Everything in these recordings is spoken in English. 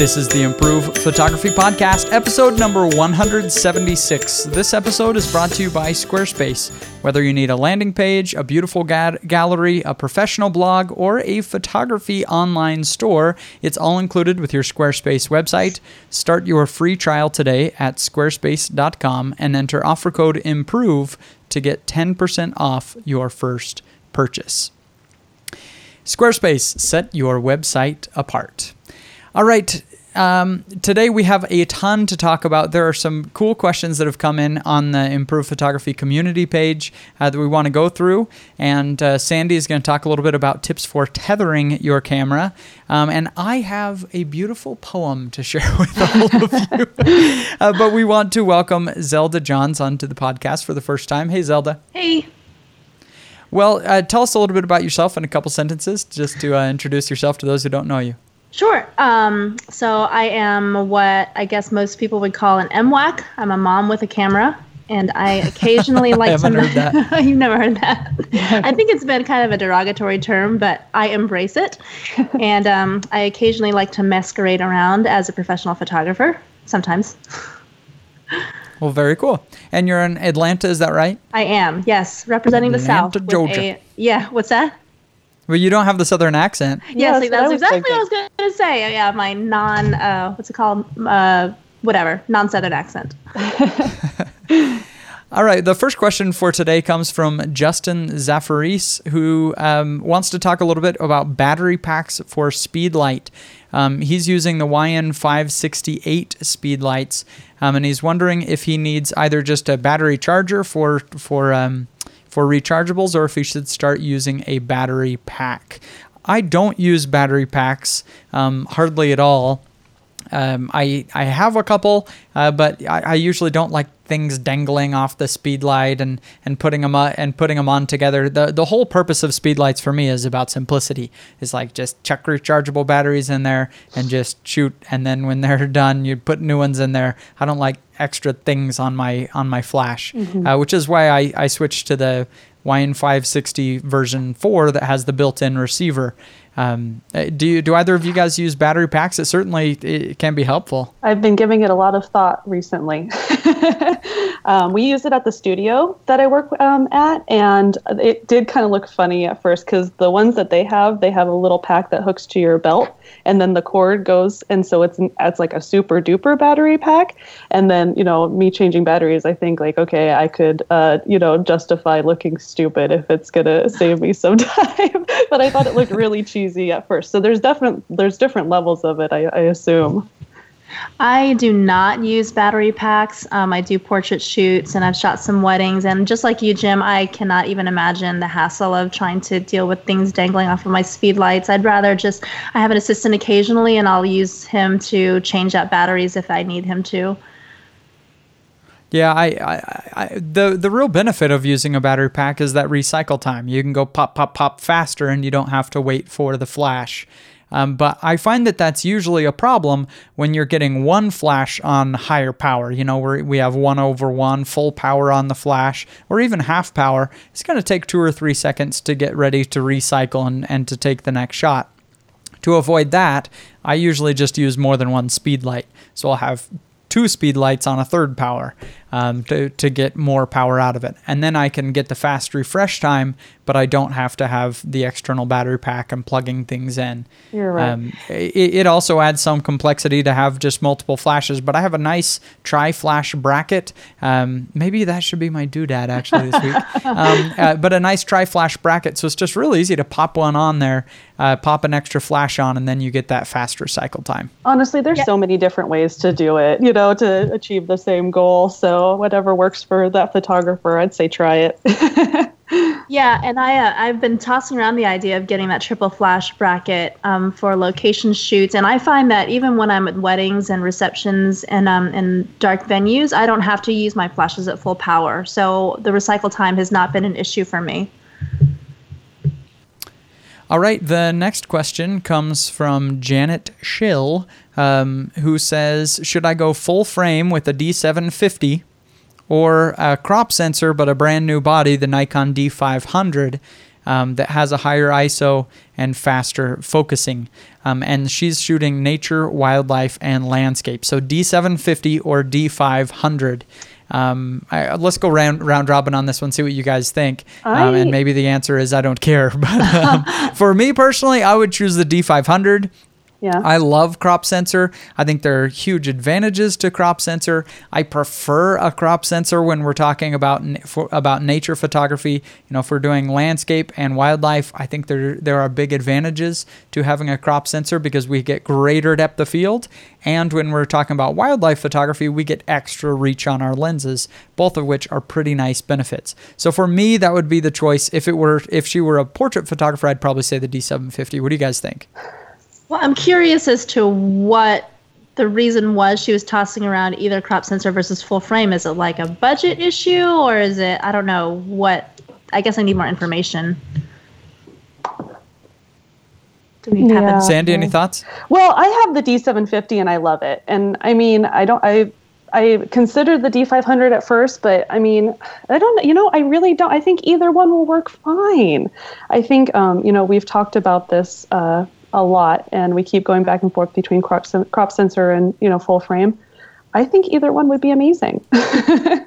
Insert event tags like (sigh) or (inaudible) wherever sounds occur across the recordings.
This is the Improve Photography Podcast, episode number 176. This episode is brought to you by Squarespace. Whether you need a landing page, a beautiful ga- gallery, a professional blog, or a photography online store, it's all included with your Squarespace website. Start your free trial today at squarespace.com and enter offer code IMPROVE to get 10% off your first purchase. Squarespace, set your website apart. All right. Um, today we have a ton to talk about. There are some cool questions that have come in on the Improve Photography community page uh, that we want to go through. And uh, Sandy is going to talk a little bit about tips for tethering your camera. Um, and I have a beautiful poem to (laughs) share with all of you. uh, but we want to welcome Zelda Johns onto the podcast for the first time. Hey, Zelda. Hey. Well, uh, tell us a little bit about yourself in a couple sentences, just to uh, introduce yourself to those who don't know you. Sure. Um, so I am what I guess most people would call an MWAC. I'm a mom with a camera, and I (laughs) occasionally like I haven't to. heard that. (laughs) You've never heard that. (laughs) I think it's been kind of a derogatory term, but I embrace it, and um, I occasionally like to masquerade around as a professional photographer. Sometimes. Well, very cool. And you're in Atlanta, is that right? I am. Yes, representing the South. Georgia. a- yeah. What's that? Well, you don't have the southern accent. Yes, that's that's, what I was exactly what I was going to say. Yeah, my non, uh, what's it called? Uh, whatever, non-southern accent. (laughs) All right. The first question for today comes from Justin Zafaris, who um, wants to talk a little bit about battery packs for Speedlight. Um, he's using the YN568 Speedlights, um, and he's wondering if he needs either just a battery charger for for um, for rechargeables or if he should start using a battery pack. I don't use battery packs um, hardly at all. Um, I I have a couple, uh, but I, I usually don't like things dangling off the speed light and and putting them on, and putting them on together. The the whole purpose of speed lights for me is about simplicity. It's like just chuck rechargeable batteries in there and just shoot, and then when (laughs) they're done, you put new ones in there. I don't like extra things on my on my flash, uh, which is why I I switched to the YN560 version 4 that has the built-in receiver. Um, uh, do you, do either of you guys use battery packs? It certainly it can be helpful. I've been giving it a lot of thought recently. (laughs) um, we use it at the studio that I work um, at, and it did kind of look funny at first because the ones that they have, they have a little pack that hooks to your belt, and then the cord goes, and so it's it's like a super duper battery pack. And then you know, me changing batteries, I think like okay, I could uh, you know justify looking stupid if it's gonna save me some (laughs) time. but I thought it looked really cheesy at first. So there's different there's different levels of it, I, I assume. I do not use battery packs. Um, I do portrait shoots and I've shot some weddings. And just like you, Jim, I cannot even imagine the hassle of trying to deal with things dangling off of my speed lights. I'd rather just, I have an assistant occasionally and I'll use him to change out batteries if I need him to. Yeah, I, I, I, the the real benefit of using a battery pack is that recycle time. You can go pop, pop, pop faster, and you don't have to wait for the flash. Um, but I find that that's usually a problem when you're getting one flash on higher power. You know, where we have one over one full power on the flash, or even half power. It's going to take two or three seconds to get ready to recycle and, and to take the next shot. To avoid that, I usually just use more than one speed light. So I'll have two speed lights on a third power um, to, to get more power out of it. And then I can get the fast refresh time, but I don't have to have the external battery pack and plugging things in. You're right. Um, it, it also adds some complexity to have just multiple flashes, but I have a nice tri flash bracket. Um, maybe that should be my doodad actually this week. (laughs) um, uh, but a nice tri flash bracket. So it's just really easy to pop one on there, uh, pop an extra flash on, and then you get that faster cycle time. Honestly, there's Yeah. so many different ways to do it, you know, to achieve the same goal. So whatever works for that photographer, I'd say try it. (laughs) Yeah, and I uh, I've been tossing around the idea of getting that triple flash bracket um, for location shoots, and I find that even when I'm at weddings and receptions and um in dark venues, I don't have to use my flashes at full power, so the recycle time has not been an issue for me. All right, the next question comes from Janet Schill, um, who says, "Should I go full frame with a D750, or a crop sensor but a brand new body, the Nikon D500?" um, that has a higher ISO and faster focusing. Um, and she's shooting nature, wildlife, and landscape. So D750 or D500. Um, I, let's go round round robin on this one. See what you guys think. Um, and maybe the answer is I don't care. (laughs) But um, for me personally, I would choose the D500. Yeah. I love crop sensor. I think there are huge advantages to crop sensor. I prefer a crop sensor when we're talking about for, about nature photography. You know, if we're doing landscape and wildlife, I think there there are big advantages to having a crop sensor because we get greater depth of field. And when we're talking about wildlife photography, we get extra reach on our lenses, both of which are pretty nice benefits. So for me, that would be the choice. If it were if she were a portrait photographer, I'd probably say the D750. What do you guys think? Well, I'm curious as to what the reason was she was tossing around either crop sensor versus full frame. Is it like a budget issue or is it, I don't know, what? I guess I need more information. Do we have yeah. Sandy, any thoughts? Well, I have the D750 and I love it. And I mean, I don't, I, I considered the D500 at first, but I mean, I don't, you know, I really don't. I think either one will work fine. I think, um, you know, we've talked about this uh, a lot, and we keep going back and forth between crop, crop sensor and you know full frame. I think either one would be amazing. (laughs)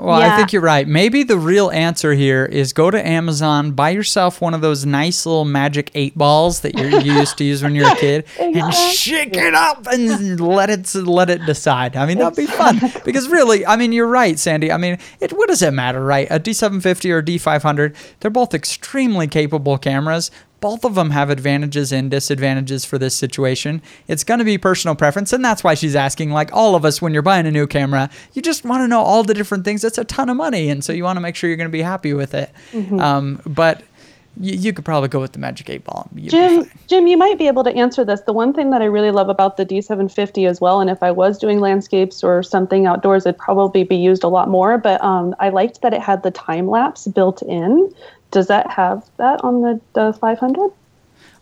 Well, yeah. I think you're right. Maybe the real answer here is go to Amazon, buy yourself one of those nice little magic eight balls that you (laughs) used to use when you were a kid, exactly. and shake it up and let it let it decide. I mean, that'd be fun (laughs) because really, I mean, you're right, Sandy. I mean, it what does it matter, right? A D750 or D500, they're both extremely capable cameras, both of them have advantages and disadvantages for this situation. It's going to be personal preference, and that's why she's asking, like all of us, when you're buying a new camera, you just want to know all the different things. It's a ton of money, and so you want to make sure you're going to be happy with it. Mm-hmm. Um, but you, you, could probably go with the Magic 8 Ball. You'd Jim, Jim, you might be able to answer this. The one thing that I really love about the D750 as well, and if I was doing landscapes or something outdoors, it'd probably be used a lot more. But um, I liked that it had the time lapse built in. Does that have that on the, the 500?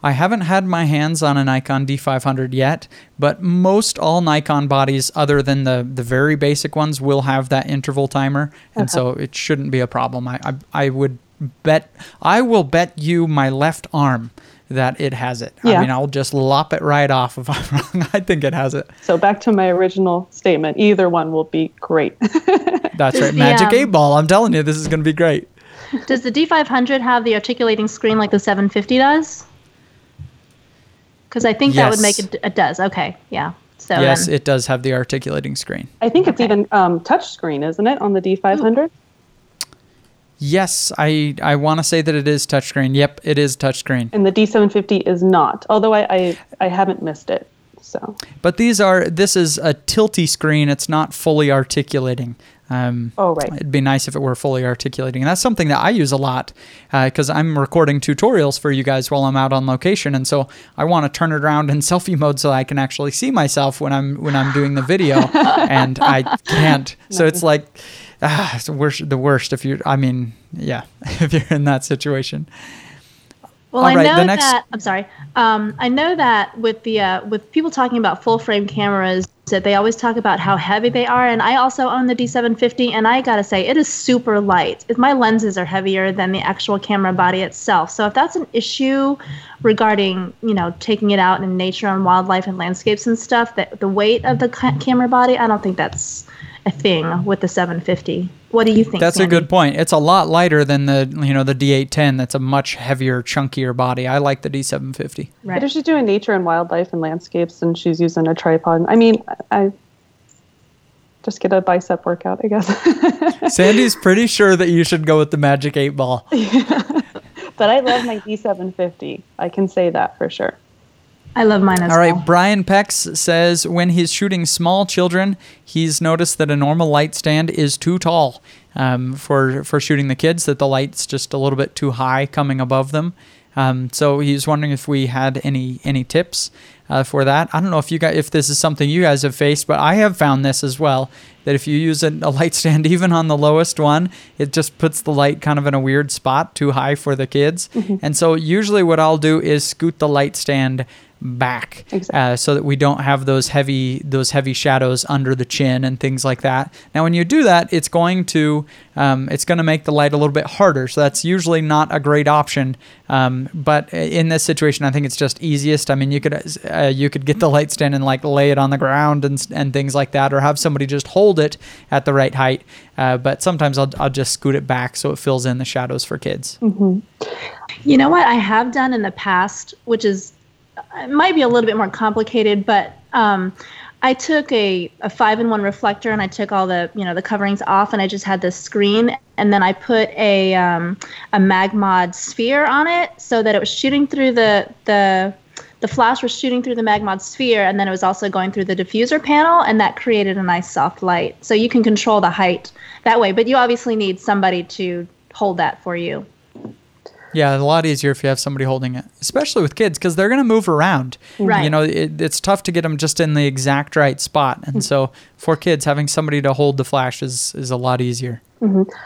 I haven't had my hands on a Nikon D500 yet, but most all Nikon bodies, other than the, the very basic ones, will have that interval timer, and okay. so it shouldn't be a problem. I, I, I would bet I will bet you my left arm that it has it. Yeah. I mean, I'll just lop it right off if I'm (laughs) wrong. I think it has it. So back to my original statement, either one will be great. (laughs) That's right. Magic yeah. 8 ball. I'm telling you, this is going to be great. Does the D500 have the articulating screen like the 750 does? Because I think yes. that would make it. It does. Okay. Yeah. So yes, then. it does have the articulating screen. I think it's even um, touch screen, isn't it, on the D500? Yes, I I want to say that it is touchscreen. Yep, it is touchscreen. And the D750 is not, although I, I, I haven't missed it. So. But these are this is a tilty screen. It's not fully articulating. Um, oh, right. It'd be nice if it were fully articulating. And that's something that I use a lot because uh, I'm recording tutorials for you guys while I'm out on location. And so I want to turn it around in (laughs) selfie mode so I can actually see myself when I'm when I'm doing the video, (laughs) and I can't. So it's like ah, it's the worst. The worst if you're. I mean, yeah, (laughs) if you're in that situation. Well, All I right, know next... that. I'm sorry. Um, I know that with the uh, with people talking about full frame cameras, they always talk about how heavy they are. And I also own the D750, and I gotta say, it is super light. My lenses are heavier than the actual camera body itself. So if that's an issue regarding, you know, taking it out in nature and wildlife and landscapes and stuff, that the weight of the ca- camera body, I don't think that's a thing with the 750. What do you think? That's Sandy? a good point. It's a lot lighter than the you know the D810. That's a much heavier, chunkier body. I like the D750. Right. But if she's doing nature and wildlife and landscapes, and she's using a tripod, I mean, I just get a bicep workout, I guess. (laughs) Sandy's pretty sure that you should go with the Magic Eight Ball. Yeah. (laughs) but I love my D750. I can say that for sure. I love mine as well. All right, well. Brian Pex says when he's shooting small children, he's noticed that a normal light stand is too tall um, for for shooting the kids. That the light's just a little bit too high coming above them. Um, so he was wondering if we had any any tips uh, for that. I don't know if you guys if this is something you guys have faced, but I have found this as well. That if you use a, a light stand, (laughs) even on the lowest one, it just puts the light kind of in a weird spot, too high for the kids. And so usually what I'll do is scoot the light stand back Exactly. uh, so that we don't have those heavy those heavy shadows under the chin and things like that. Now, when you do that, it's going to um, it's going to make the light a little bit harder. So that's usually not a great option. Um, but in this situation, I think it's just easiest. I mean, you could uh, you could get the light stand and like lay it on the ground and and things like that, or have somebody just hold it at the right height. Uh, but sometimes I'll I'll just scoot it back so it fills in the shadows for kids. You know what I have done in the past, which is it might be a little bit more complicated, but um, I took a, a five in one reflector and I took all the you know the coverings off and I just had this screen and then I put a um, a Magmod sphere on it so that it was shooting through the the the flash was shooting through the Magmod sphere and then it was also going through the diffuser panel and that created a nice soft light. So you can control the height that way, but you obviously need somebody to hold that for you. Yeah, a lot easier if you have somebody holding it, especially with kids because they're going to move around. Right. You know, it, it's tough to get them just in the exact right spot, and so for kids, having somebody to hold the flash is is a lot easier.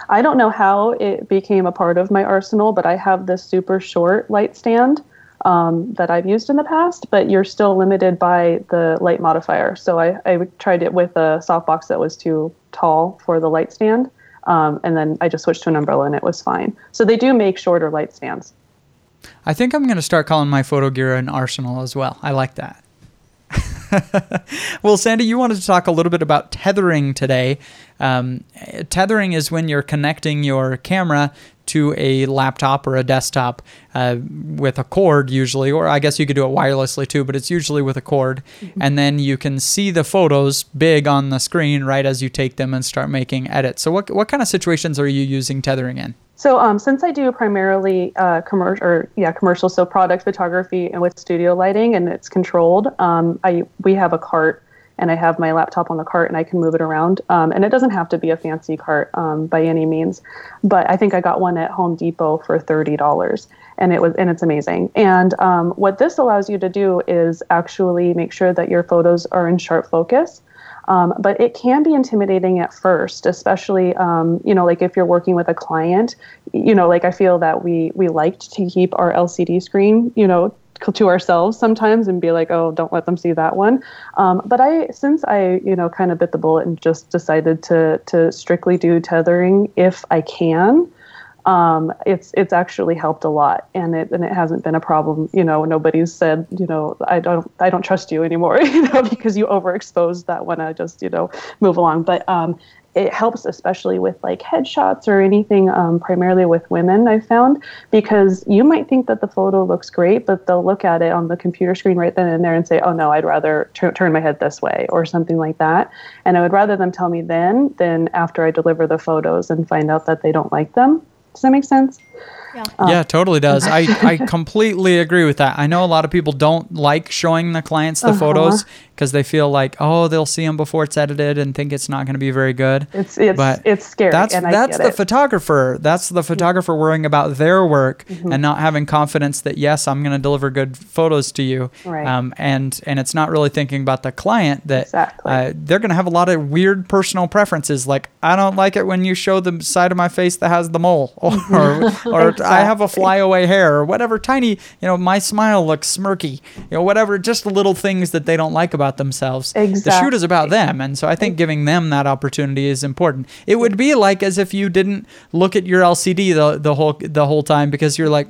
I don't know how it became a part of my arsenal, but I have this super short light stand um, that I've used in the past, but you're still limited by the light modifier. So I, I tried it with a softbox that was too tall for the light stand. Um, and then I just switched to an umbrella and it was fine. So they do make shorter light stands. I think I'm going to start calling my photo gear an arsenal as well. I like that. (laughs) well, Sandy, you wanted to talk a little bit about tethering today. Um, tethering is when you're connecting your camera to a laptop or a desktop uh, with a cord, usually, or I guess you could do it wirelessly too, but it's usually with a cord. And then you can see the photos big on the screen right as you take them and start making edits. So, what, what kind of situations are you using tethering in? So um, since I do primarily uh, commercial or yeah commercial, so product photography and with studio lighting and it's controlled, um, I we have a cart and I have my laptop on the cart and I can move it around. Um, and it doesn't have to be a fancy cart um, by any means, but I think I got one at Home Depot for thirty dollars, and it was and it's amazing. And um, what this allows you to do is actually make sure that your photos are in sharp focus. Um, but it can be intimidating at first, especially um, you know like if you're working with a client. You know, like I feel that we we liked to keep our LCD screen, you know, to ourselves sometimes and be like, oh, don't let them see that one. Um, but I, since I, you know, kind of bit the bullet and just decided to to strictly do tethering if I can, um, it's it's actually helped a lot, and it and it hasn't been a problem. You know, nobody's said, you know, I don't I don't trust you anymore, (laughs) you know, because you overexposed that one. I just you know move along, but um, it helps especially with like headshots or anything um, primarily with women i've found because you might think that the photo looks great but they'll look at it on the computer screen right then and there and say oh no i'd rather tur- turn my head this way or something like that. And i would rather them tell me then than after i deliver the photos and find out that they don't like them. Does that make sense Yeah. yeah, totally does. I, (laughs) I completely agree with that. I know a lot of people don't like showing the clients the Uh-huh. photos because they feel like, oh, they'll see them before it's edited and think it's not going to be very good. it's it's But it's scary That's and I that's the it. photographer. That's the photographer worrying about their work Mm-hmm. and not having confidence that yes, I'm going to deliver good photos to you. Right. Um, and and it's not really thinking about the client that Exactly. uh, they're going to have a lot of weird personal preferences. Like I don't like it when you show the side of my face that has the mole, (laughs) or or I have a flyaway hair, or whatever. Tiny, you know, my smile looks smirky. You know, whatever. Just little things that they don't like about themselves. The shoot is about them, and so I think giving them that opportunity is important. It would be like as if you didn't look at your LCD the the whole the whole time because you're like.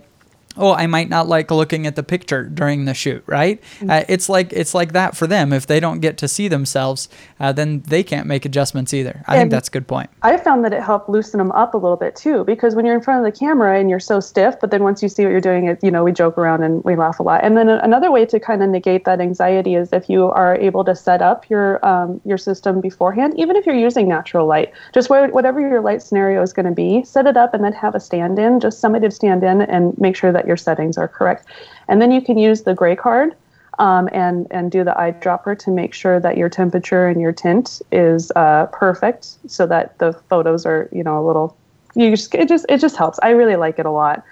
Oh, I might not like looking at the picture during the shoot, right? Uh, it's like it's like that for them. If they don't get to see themselves, uh, then they can't make adjustments either. I think that's a good point. I found that it helped loosen them up a little bit too, because when you're in front of the camera and you're so stiff, but then once you see what you're doing, it you know we joke around and we laugh a lot. And then another way to kind of negate that anxiety is if you are able to set up your um, your system beforehand, even if you're using natural light, just whatever your light scenario is going to be, set it up and then have a stand-in, just somebody to stand in and make sure that your settings are correct. And then you can use the gray card um, and and do the eyedropper to make sure that your temperature and your tint is uh, perfect, so that the photos are you know a little. You just it just it just helps. I really like it a lot.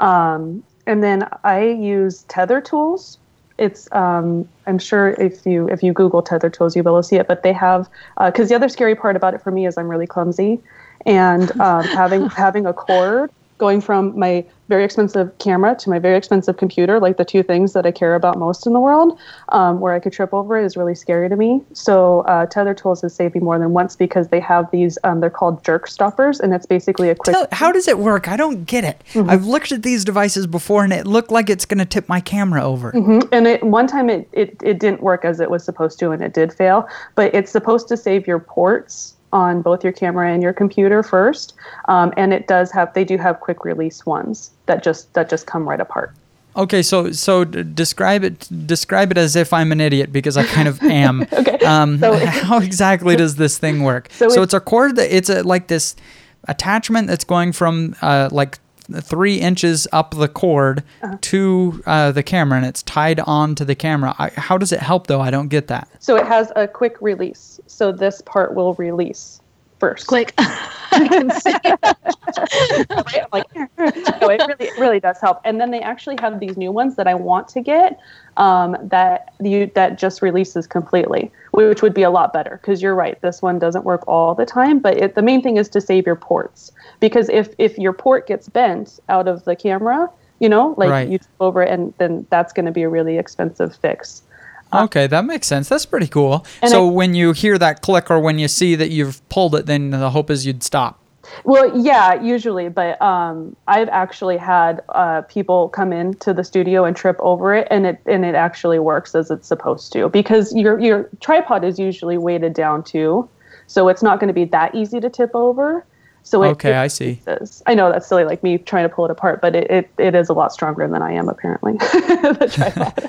Um, and then I use tether tools. It's um, I'm sure if you if you Google tether tools, you'll be able to see it. But they have because uh, the other scary part about it for me is I'm really clumsy, and um, having having a cord going from my very expensive camera to my very expensive computer, like the two things that I care about most in the world, um, where I could trip over it is really scary to me. So uh, Tether Tools has saved me more than once because they have these, um, they're called jerk stoppers, and it's basically a quick. Tell, how does it work? I don't get it. Mm-hmm. I've looked at these devices before, and it looked like it's going to tip my camera over. Mm-hmm. And it, one time it, it, it didn't work as it was supposed to, and it did fail, but it's supposed to save your ports on both your camera and your computer first, um, and it does have they do have quick release ones that just that just come right apart. Okay, so so describe it describe it as if I'm an idiot because I kind of am. (laughs) okay. Um, so (laughs) how exactly does this thing work? So, so it's, it's, a cord that it's a like this attachment that's going from uh, like three inches up the cord uh-huh. to uh, the camera and it's tied on to the camera. I, how does it help though? I don't get that. So it has a quick release. So this part will release first. Quick. (laughs) I can see. (laughs) right? like, (laughs) no, it really, it really does help. And then they actually have these new ones that I want to get um, that you that just releases completely, which would be a lot better. Because you're right, this one doesn't work all the time. But it, the main thing is to save your ports. Because if if your port gets bent out of the camera, you know, like right. you tip over it, and then that's going to be a really expensive fix. Okay, that makes sense. That's pretty cool. so I, when you hear that click or when you see that you've pulled it, then the hope is you'd stop. Well, yeah, usually, but um, I've actually had uh, people come into the studio and trip over it, and it and it actually works as it's supposed to because your your tripod is usually weighted down too, so it's not going to be that easy to tip over. So it, okay, it, I see. I know that's silly, like me trying to pull it apart, but it, it, it is a lot stronger than I am apparently. (laughs) (laughs)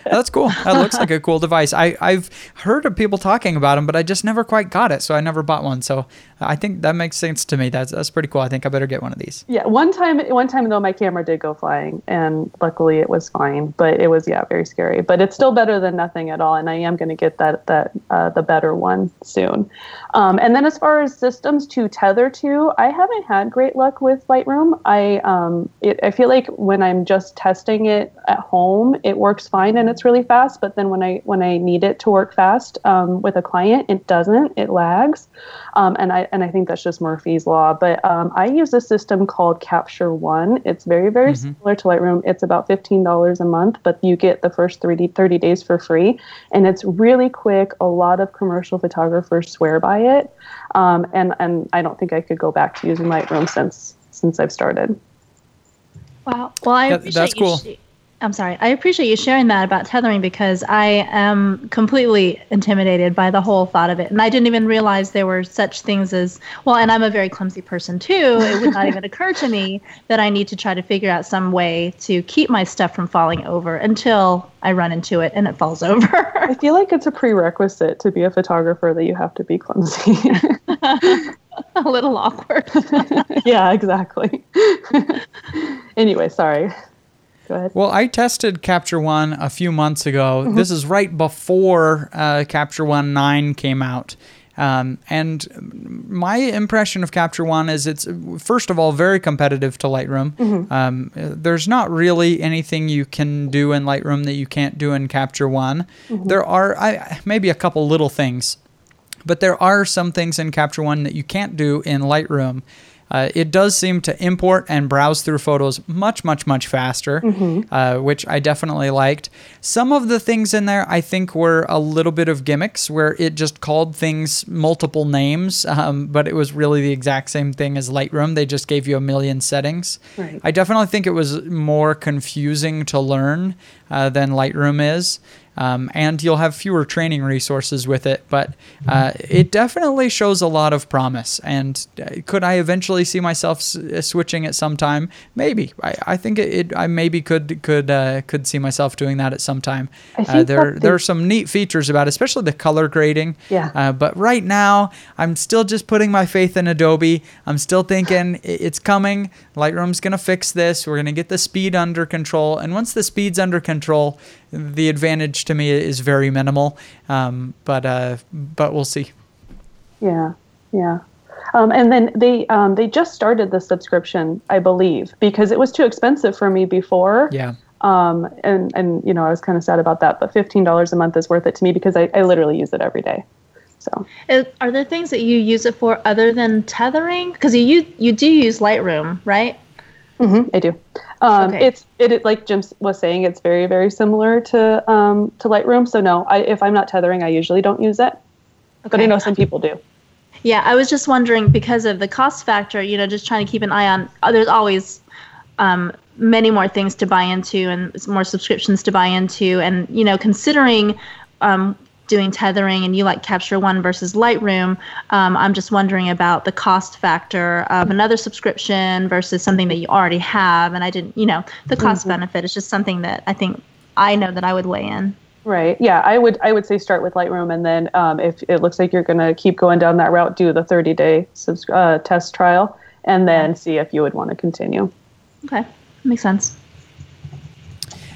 that's cool. That looks like a cool device. I I've heard of people talking about them, but I just never quite got it, so I never bought one. So I think that makes sense to me. That's that's pretty cool. I think I better get one of these. Yeah, one time one time though my camera did go flying, and luckily it was fine, but it was yeah very scary. But it's still better than nothing at all, and I am going to get that that uh, the better one soon. Um, and then as far as systems to tether to, I have haven't had great luck with Lightroom. I um, it, I feel like when I'm just testing it at home, it works fine and it's really fast. But then when I when I need it to work fast um, with a client, it doesn't. It lags, um, and I and I think that's just Murphy's law. But um, I use a system called Capture One. It's very very mm-hmm. similar to Lightroom. It's about fifteen dollars a month, but you get the first 30, 30 days for free, and it's really quick. A lot of commercial photographers swear by it. Um, and and I don't think I could go back to using Lightroom since since I've started. Wow. Well, I yeah, appreciate that's cool. Sh- I'm sorry. I appreciate you sharing that about tethering because I am completely intimidated by the whole thought of it. And I didn't even realize there were such things as well, and I'm a very clumsy person too. It would not even occur to me that I need to try to figure out some way to keep my stuff from falling over until I run into it and it falls (laughs) over. I feel like it's a prerequisite to be a photographer that you have to be clumsy. (laughs) a little awkward. (laughs) yeah, exactly. anyway, sorry. Go ahead. Well, I tested Capture One a few months ago. Mm-hmm. This is right before uh, Capture One 9 came out. Um, and my impression of Capture One is it's first of all very competitive to Lightroom. Mm-hmm. Um, there's not really anything you can do in Lightroom that you can't do in Capture One. Mm-hmm. There are I, maybe a couple little things, but there are some things in Capture One that you can't do in Lightroom. Uh, it does seem to import and browse through photos much, much, much faster, mm-hmm. uh, which I definitely liked. Some of the things in there I think were a little bit of gimmicks where it just called things multiple names, (laughs) um, but it was really the exact same thing as Lightroom. They just gave you a million settings. Right. I definitely think it was more confusing to learn uh, than Lightroom is. Um, and you'll have fewer training resources with it. But uh, it definitely shows a lot of promise. And uh, could I eventually see myself s- uh, switching at some time? Maybe. I, I think it, it, I maybe could could uh, could see myself doing that at some time. Uh, there there are some neat features about, it, especially the color grading. Yeah. Uh, but right now, I'm still just putting my faith in Adobe. I'm still thinking (laughs) it's coming. Lightroom's gonna fix this. We're gonna get the speed under control. And once the speed's under control, the advantage to me is very minimal. Um, but uh, but we'll see. Yeah, yeah. Um, and then they um, they just started the subscription, I believe, because it was too expensive for me before. Yeah. Um, and and you know I was kind of sad about that, but fifteen dollars a month is worth it to me because I, I literally use it every day. So Is- Are there things that you use it for other than tethering? Because you you you do use Lightroom, right? hmm I do. Um, Okay. It's it, it like Jim was saying. It's very very similar to um, to Lightroom. So no, I, if I'm not tethering, I usually don't use it. But I Okay. know some people do. Yeah, I was just wondering because of the cost factor, you know, just trying to keep an eye on. uh, There's always um, many more things to buy into and more subscriptions to buy into, and you know, considering um, doing tethering and you like Capture One versus Lightroom, um, I'm just wondering about the cost factor of another subscription versus something that you already have. And I didn't, you know, the cost benefit is just something that I think I know that I would weigh in. Right. Yeah, I would I would say start with Lightroom, and then um, if it looks like you're going to keep going down that route, do the 30 day subs- uh, test trial, and then see if you would want to continue. Okay, makes sense.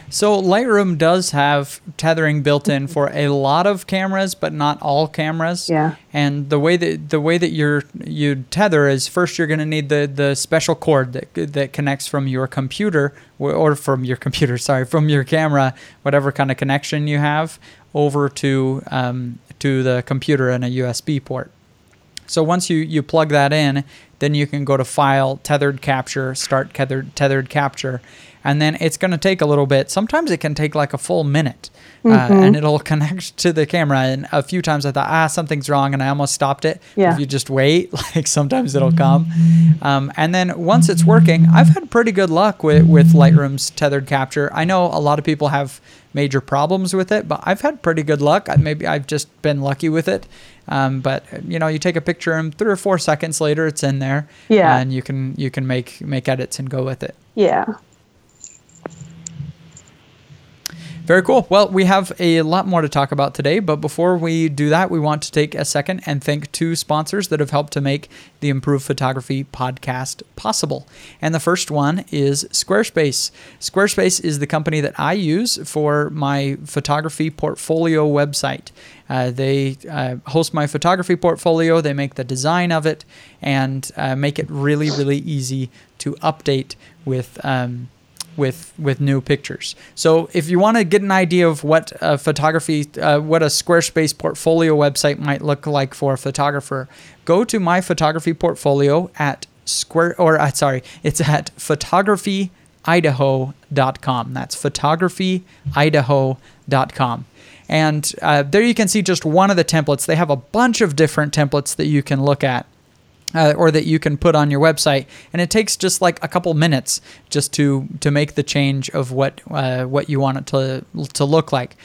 So Lightroom does have tethering built in for a lot of cameras, but not all cameras. Yeah. And the way that the way that you're you tether is first you're going to need the the special cord that that connects from your computer or- from your computer, (laughs) sorry, from your camera, whatever kind of connection you have, over to um, to the computer and a USB port. So once you, you plug that in, then you can go to File, Tethered Capture, Start Tethered, tethered Capture, and then it's going to take a little bit. Sometimes it can take like a full minute, uh, and it'll (laughs) connect to the camera. And a few times I thought, ah, something's wrong, and I almost stopped it. Yeah. If you just wait, (laughs) like sometimes it'll come. Um, and then once it's working, I've had pretty good luck with, with Lightroom's Tethered Capture. I know a lot of people have major problems with it, but I've had pretty good luck. Maybe I've just been lucky with it. Um, but you know, you take a picture and three or four seconds later, it's in there. Yeah. and you can you can make make edits and go with it. Yeah. Very cool. Well, we have a lot more to talk about today, but before we do that, we want to take a second and thank two sponsors that have helped to make the Improved Photography podcast possible. And the first one is Squarespace. Squarespace is the company that I use for my photography portfolio website. Uh, they uh, host my photography portfolio, they make the design of it, and uh, make it really, really easy to update with. Um, with with new pictures. So if you want to get an idea of what a photography, uh, what a Squarespace portfolio website might look like for a photographer, go to my photography portfolio at square or uh, sorry, it's at photography.idaho.com. That's photography.idaho.com. And uh, there you can see just one of the templates. They have a bunch of different templates that you can look at uh, or that you can put on your website, and it takes just like a couple minutes just to to make the change of what uh, what you want it to to look like.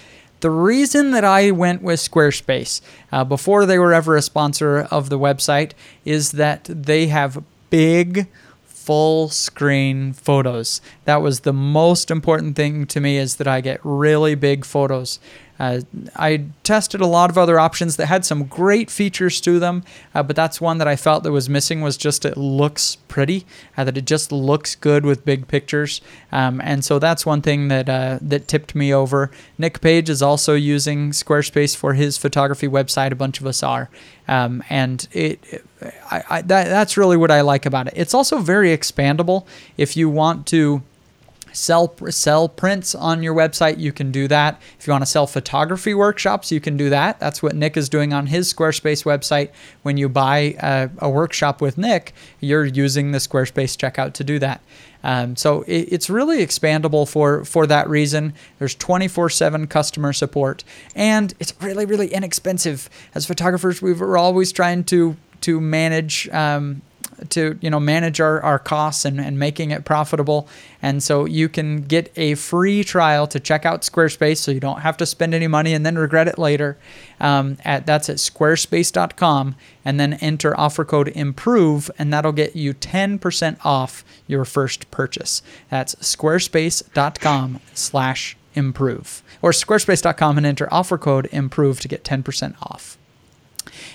The reason that I went with Squarespace uh, before they were ever a sponsor of the website is that they have big full screen photos. That was the most important thing to me is that I get really big photos. Uh, I tested a lot of other options that had some great features to them, uh, but that's one that I felt that was missing was just it looks pretty, uh, that it just looks good with big pictures, um, and so that's one thing that uh, that tipped me over. Nick Page is also using Squarespace for his photography website. A bunch of us are, um, and it, I, I, that, that's really what I like about it. It's also very expandable. If you want to sell sell prints on your website you can do that. If you want to sell photography workshops you can do that. That's what nick is doing on his squarespace website. When you buy a, a workshop with nick you're using the squarespace checkout to do that. Um, so it, it's really expandable for for that reason. There's 24-7 customer support and it's really really inexpensive. As photographers we we're always trying to to manage um, to you know manage our, our costs and, and making it profitable. And so you can get a free trial to check out squarespace so you don't have to spend any money and then regret it later um, at that's at squarespace.com and then enter offer code improve and that'll get you 10% off your first purchase. That's squarespace.com slash improve or squarespace.com and enter offer code improve to get 10% off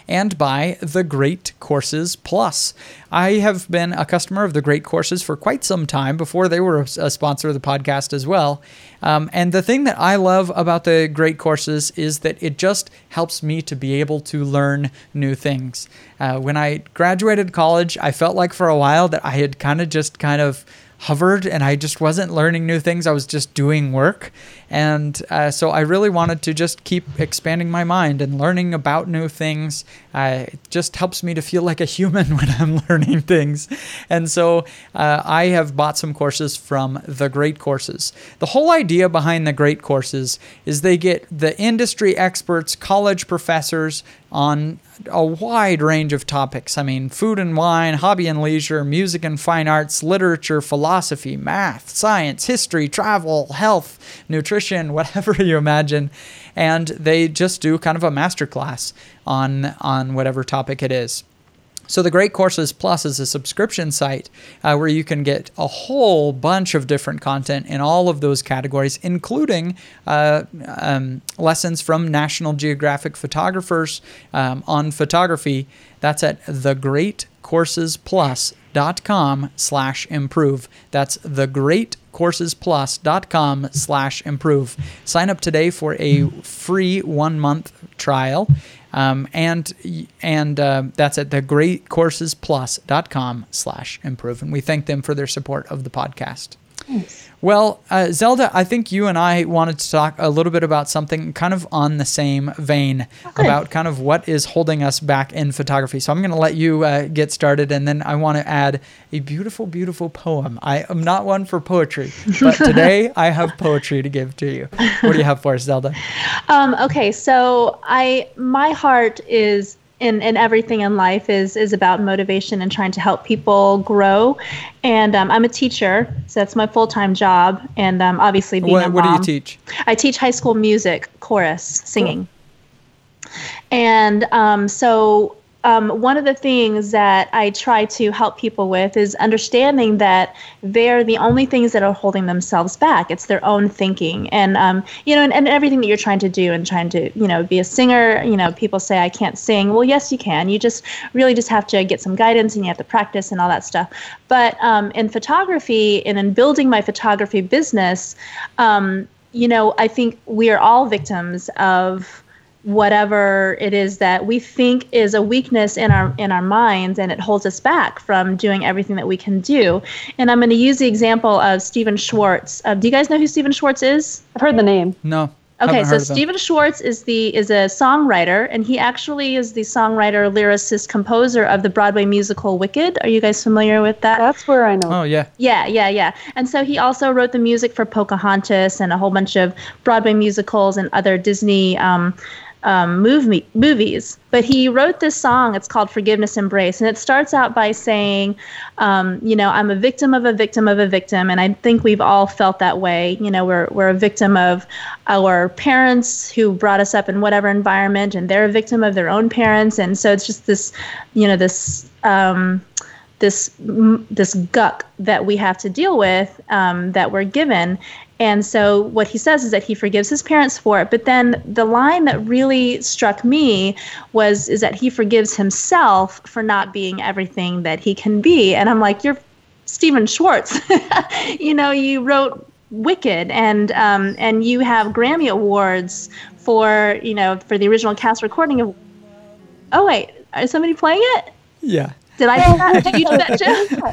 and by The Great Courses Plus. I have been a customer of The Great Courses for quite some time before they were a sponsor of the podcast as well. Um, and the thing that I love about the Great Courses is that it just helps me to be able to learn new things. Uh, when I graduated college, I felt like for a while that I had kind of just kind of hovered and I just wasn't learning new things. I was just doing work. And uh, so I really wanted to just keep expanding my mind and learning about new things. Uh, it just helps me to feel like a human (laughs) when I'm learning things. And so uh, I have bought some courses from The Great Courses. The whole idea behind The Great Courses is they get the industry experts, college professors on a wide range of topics. I mean, food and wine, hobby and leisure, music and fine arts, literature, philosophy, math, science, history, travel, health, nutrition, (laughs) whatever you imagine. And they just do kind of a masterclass on on whatever topic it is. So, the Great Courses Plus is a subscription site uh, where you can get a whole bunch of different content in all of those categories, including uh, um, lessons from National Geographic photographers um, on photography. That's at thegreatcoursesplus.com slash improve. That's thegreatcoursesplus.com slash improve. Sign up today for a free one month trial. Um, and and uh, that's at thegreatcoursesplus.com slash improve. And we thank them for their support of the podcast. Nice. Well, uh, Zelda, I think you and I wanted to talk a little bit about something kind of on the same vein okay. about kind of what is holding us back in photography. So I'm going to let you uh, get started, and then I want to add a beautiful, beautiful poem. I am not one for poetry, but (laughs) today I have poetry to give to you. What do you have for us, Zelda? Um, okay, so I my heart is in, in everything in life is is about motivation and trying to help people grow. And um, I'm a teacher, so that's my full time job. And um, obviously, being what, a mom, what do you teach? I teach high school music, chorus, singing. Cool. And um, so um, one of the things that I try to help people with is understanding that they're the only things that are holding themselves back. It's their own thinking, and um, you know, and, and everything that you're trying to do and trying to, you know, be a singer. You know, people say I can't sing. Well, yes, you can. You just really just have to get some guidance and you have to practice and all that stuff. But um, in photography and in building my photography business, um, you know, I think we are all victims of whatever it is that we think is a weakness in our in our minds and it holds us back from doing everything that we can do and i'm going to use the example of stephen schwartz uh, do you guys know who stephen schwartz is i've heard the name no Okay, so Stephen Schwartz is the is a songwriter, and he actually is the songwriter, lyricist, composer of the Broadway musical Wicked. Are you guys familiar with that? That's where I know. Oh yeah. Yeah, yeah, yeah. And so he also wrote the music for Pocahontas and a whole bunch of Broadway musicals and other Disney um, um, movie, movies. But he wrote this song. It's called Forgiveness Embrace. And it starts out by saying, um, you know, I'm a victim of a victim of a victim. And I think we've all felt that way. You know, we're, we're a victim of our parents who brought us up in whatever environment, and they're a victim of their own parents. And so it's just this, you know, this. Um, this this guck that we have to deal with um, that we're given and so what he says is that he forgives his parents for it. But then the line that really struck me was is that he forgives himself for not being everything that he can be. And I'm like, you're Stephen Schwartz. (laughs) you know, you wrote Wicked, and um, and you have Grammy awards for you know for the original cast recording of. Oh wait, is somebody playing it? Yeah. Did I do that? Did you do that, (laughs) Jim?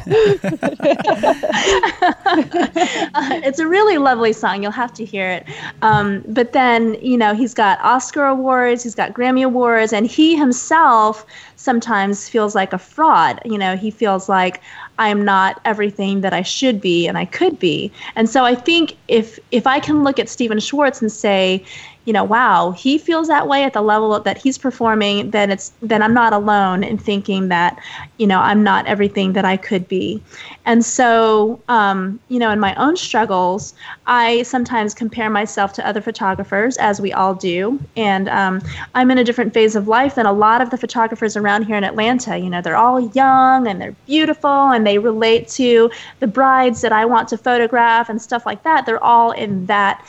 (laughs) uh, it's a really lovely song. You'll have to hear it. Um, but then, you know, he's got Oscar awards, he's got Grammy awards, and he himself sometimes feels like a fraud. You know, he feels like I am not everything that I should be and I could be. And so I think if if I can look at Stephen Schwartz and say, you know, wow, he feels that way at the level that he's performing, then it's then I'm not alone in thinking that, you know, I'm not everything that I could be. And so, um, you know, in my own struggles, I sometimes compare myself to other photographers, as we all do. And um, I'm in a different phase of life than a lot of the photographers around here in Atlanta. You know, they're all young and they're beautiful and they relate to the brides that I want to photograph and stuff like that. They're all in that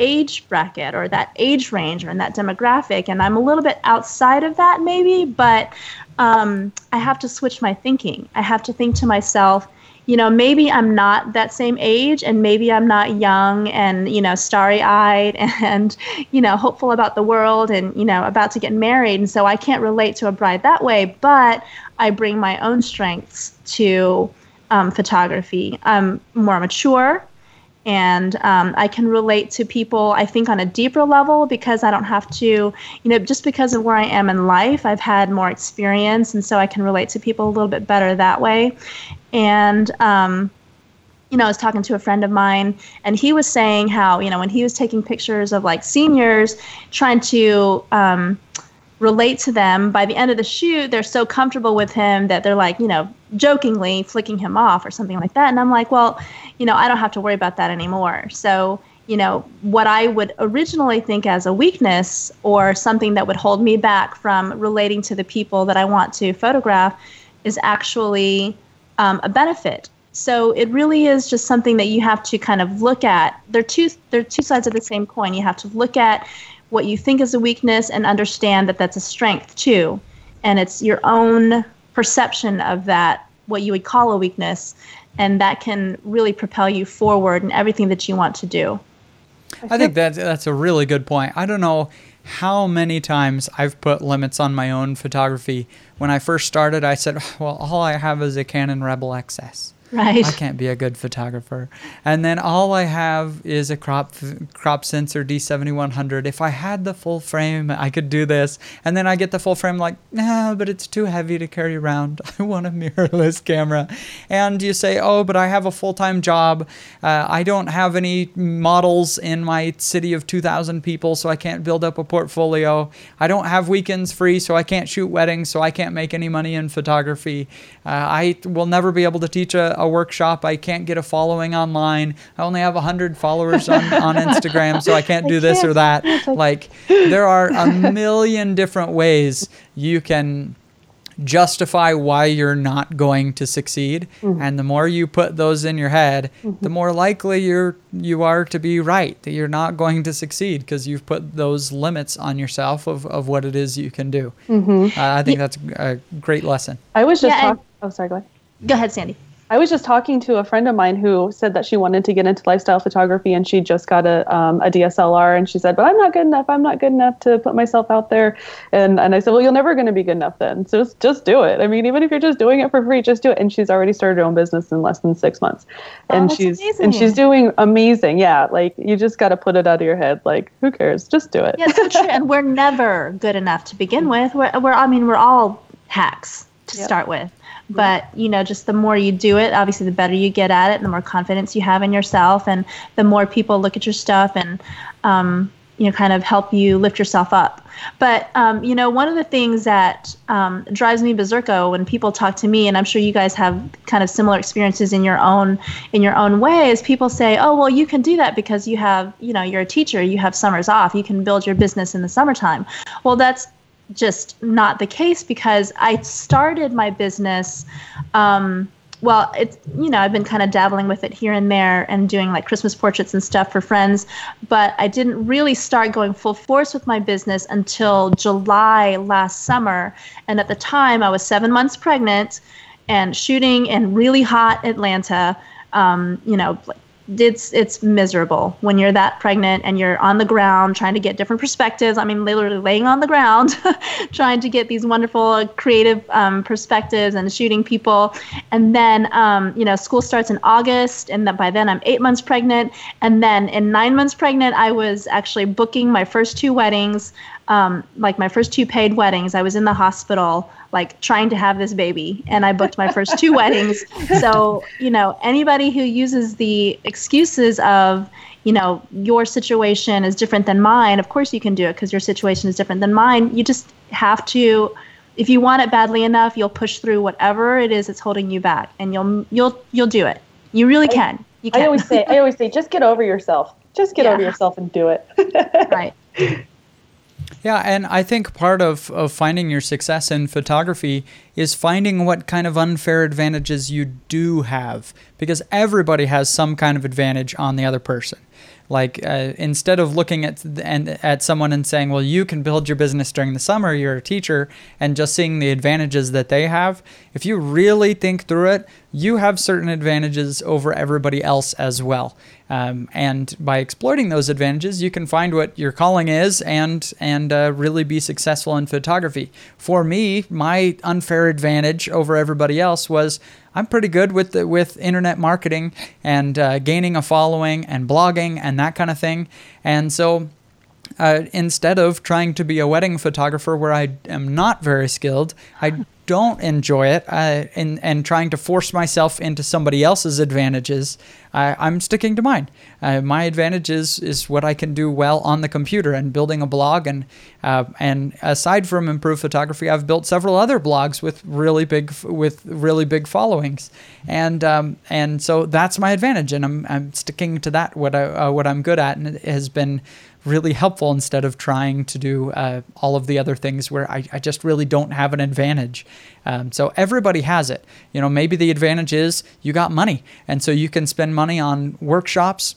age bracket or that age range or in that demographic. And I'm a little bit outside of that, maybe, but um, I have to switch my thinking. I have to think to myself, you know, maybe I'm not that same age and maybe I'm not young and, you know, starry eyed (laughs) and, you know, hopeful about the world and, you know, about to get married. And so I can't relate to a bride that way, but I bring my own strengths to um, photography. I'm more mature and um, I can relate to people, I think, on a deeper level because I don't have to, you know, just because of where I am in life, I've had more experience. And so I can relate to people a little bit better that way. And, um, you know, I was talking to a friend of mine, and he was saying how, you know, when he was taking pictures of like seniors, trying to um, relate to them, by the end of the shoot, they're so comfortable with him that they're like, you know, jokingly flicking him off or something like that. And I'm like, well, you know, I don't have to worry about that anymore. So, you know, what I would originally think as a weakness or something that would hold me back from relating to the people that I want to photograph is actually um, a benefit. So it really is just something that you have to kind of look at. They're two they're two sides of the same coin. You have to look at what you think is a weakness and understand that that's a strength too. And it's your own perception of that what you would call a weakness and that can really propel you forward in everything that you want to do. I think that that's a really good point. I don't know how many times I've put limits on my own photography. When I first started, I said, "Well, all I have is a Canon Rebel XS." Right. I can't be a good photographer. And then all I have is a crop crop sensor D7100. If I had the full frame, I could do this. And then I get the full frame like, nah, but it's too heavy to carry around. (laughs) I want a mirrorless camera. And you say, oh, but I have a full-time job. Uh, I don't have any models in my city of 2,000 people, so I can't build up a portfolio. I don't have weekends free, so I can't shoot weddings, so I can't make any money in photography. Uh, I will never be able to teach a a workshop. I can't get a following online. I only have 100 followers on, on (laughs) Instagram, so I can't do this or that. Like, there are a million different ways you can justify why you're not going to succeed mm-hmm. and the more you put those in your head mm-hmm. the more likely you're you are to be right that you're not going to succeed because you've put those limits on yourself of, of what it is you can do mm-hmm. uh, i think that's a great lesson i was just yeah, talking oh sorry go ahead go ahead sandy I was just talking to a friend of mine who said that she wanted to get into lifestyle photography and she just got a, um, a DSLR and she said, but I'm not good enough. I'm not good enough to put myself out there. And, and I said, well, you're never going to be good enough then. So just, just do it. I mean, even if you're just doing it for free, just do it. And she's already started her own business in less than six months. Oh, and she's, amazing. and she's doing amazing. Yeah. Like you just got to put it out of your head. Like who cares? Just do it. Yeah, so true. and we're never good enough to begin with. We're, we're I mean, we're all hacks to yep. start with but you know just the more you do it obviously the better you get at it and the more confidence you have in yourself and the more people look at your stuff and um, you know kind of help you lift yourself up. But um, you know one of the things that um, drives me berserko when people talk to me and i'm sure you guys have kind of similar experiences in your own in your own way is people say oh well you can do that because you have you know you're a teacher you have summers off you can build your business in the summertime. Well that's just not the case because I started my business. Um, well, it's you know I've been kind of dabbling with it here and there and doing like Christmas portraits and stuff for friends, but I didn't really start going full force with my business until July last summer. And at the time, I was seven months pregnant and shooting in really hot Atlanta. Um, you know, it's it's miserable when you're that pregnant and you're on the ground trying to get different perspectives. I mean, literally laying on the ground, (laughs) trying to get these wonderful creative um, perspectives and shooting people. And then, um, you know, school starts in August, and then by then I'm eight months pregnant. And then in nine months pregnant, I was actually booking my first two weddings um, like my first two paid weddings, I was in the hospital, like trying to have this baby, and I booked my first two weddings. So, you know, anybody who uses the excuses of, you know, your situation is different than mine, of course you can do it because your situation is different than mine. You just have to if you want it badly enough, you'll push through whatever it is that's holding you back, and you'll you'll you'll do it. You really can. You can. I always say, I always say, just get over yourself. Just get yeah. over yourself and do it. (laughs) right. Yeah, and I think part of, of finding your success in photography is finding what kind of unfair advantages you do have, because everybody has some kind of advantage on the other person. Like uh, instead of looking at and at someone and saying, "Well, you can build your business during the summer. You're a teacher," and just seeing the advantages that they have, if you really think through it, you have certain advantages over everybody else as well. Um, and by exploiting those advantages, you can find what your calling is and and uh, really be successful in photography. For me, my unfair advantage over everybody else was I'm pretty good with the, with internet marketing and uh, gaining a following and blogging and that kind of thing. And so uh, instead of trying to be a wedding photographer where I am not very skilled, I don't enjoy it uh, and, and trying to force myself into somebody else's advantages, I, am sticking to mine. Uh, my advantage is, is what I can do well on the computer and building a blog. And, uh, and aside from improved photography, I've built several other blogs with really big, with really big followings. And, um, and so that's my advantage. And I'm, I'm sticking to that, what, I, uh, what I'm good at. And it has been really helpful instead of trying to do uh, all of the other things where I, I just really don't have an advantage. Um, so everybody has it. You know, maybe the advantage is you got money, and so you can spend money on workshops,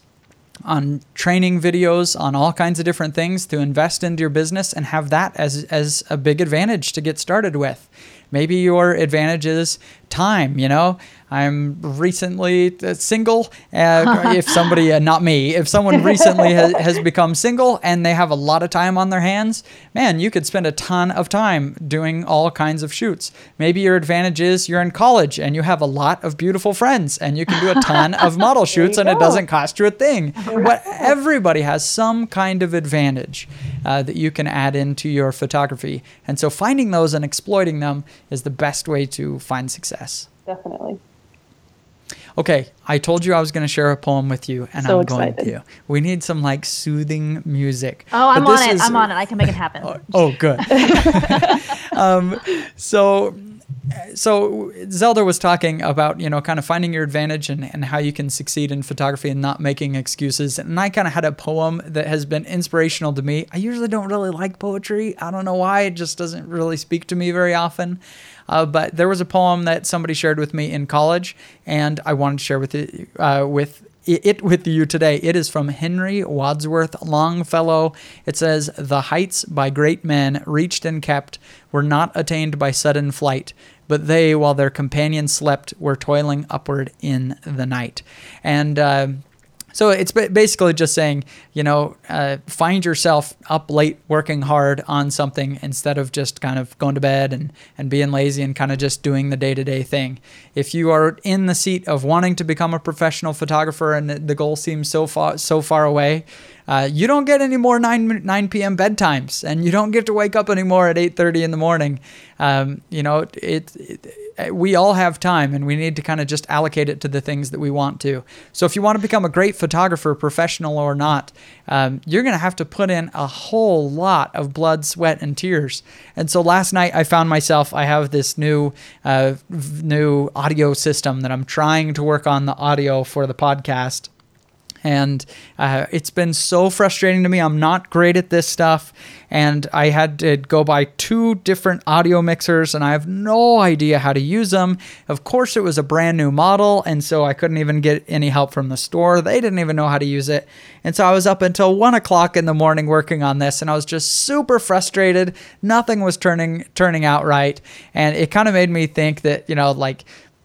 on training videos, on all kinds of different things to invest into your business and have that as, as a big advantage to get started with. Maybe your advantage is time, you know? I'm recently uh, single. Uh, (laughs) if somebody, uh, not me, if someone recently has, has become single and they have a lot of time on their hands, man, you could spend a ton of time doing all kinds of shoots. Maybe your advantage is you're in college and you have a lot of beautiful friends and you can do a ton (laughs) of model shoots and go. it doesn't cost you a thing. (laughs) But everybody has some kind of advantage uh, that you can add into your photography. And so finding those and exploiting them is the best way to find success. Definitely. Okay, I told you I was going to share a poem with you, and so I'm excited. going to. We need some like soothing music. Oh, I'm on it. Is, I'm on it. I can make it happen. oh, (laughs) oh good. (laughs) (laughs) um, so, so Zelda was talking about you know kind of finding your advantage and, and how you can succeed in photography and not making excuses. And I kind of had a poem that has been inspirational to me. I usually don't really like poetry. I don't know why. It just doesn't really speak to me very often. Uh, but there was a poem that somebody shared with me in college, and I wanted to share with it uh, with it with you today. It is from Henry Wadsworth Longfellow. It says, The heights by great men reached and kept were not attained by sudden flight, but they, while their companions slept, were toiling upward in the night. And uh, so it's basically just saying, you know, uh, find yourself up late working hard on something instead of just kind of going to bed and, and being lazy and kind of just doing the day to day thing. If you are in the seat of wanting to become a professional photographer and the goal seems so far so far away, uh, you don't get any more 9, 9 p.m. bedtimes and you don't get to wake up anymore at 8.30 in the morning. Um, you know, it, it, we all have time and we need to kind of just allocate it to the things that we want to. So if you want to become a great photographer, professional or not, um, you're going to have to put in a whole lot of blood, sweat, and tears. And so last night I found myself, I have this new, uh, new audio system that I'm trying to work on the audio for the podcast and uh, it's been so frustrating to me. I'm not great at this stuff, and I had to go buy two different audio mixers, and I have no idea how to use them. Of course, it was a brand new model, and so I couldn't even get any help from the store. They didn't even know how to use it, and so I was up until one o'clock in the morning working on this, and I was just super frustrated. Nothing was turning turning out right, and it kind of made me think that you know, like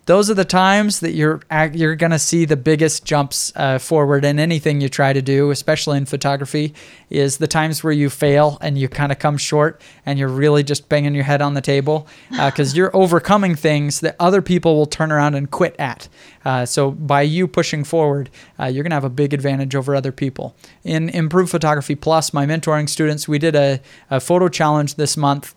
those are the times that you're you're going to see the biggest jumps uh, forward in anything you try to do, especially in photography. Is the times where you fail and you kind of come short and you're really just banging your head on the table because uh, you're overcoming things that other people will turn around and quit at. Uh, so by you pushing forward, uh, you're going to have a big advantage over other people. In Improve Photography Plus, my mentoring students, we did a, a photo challenge this month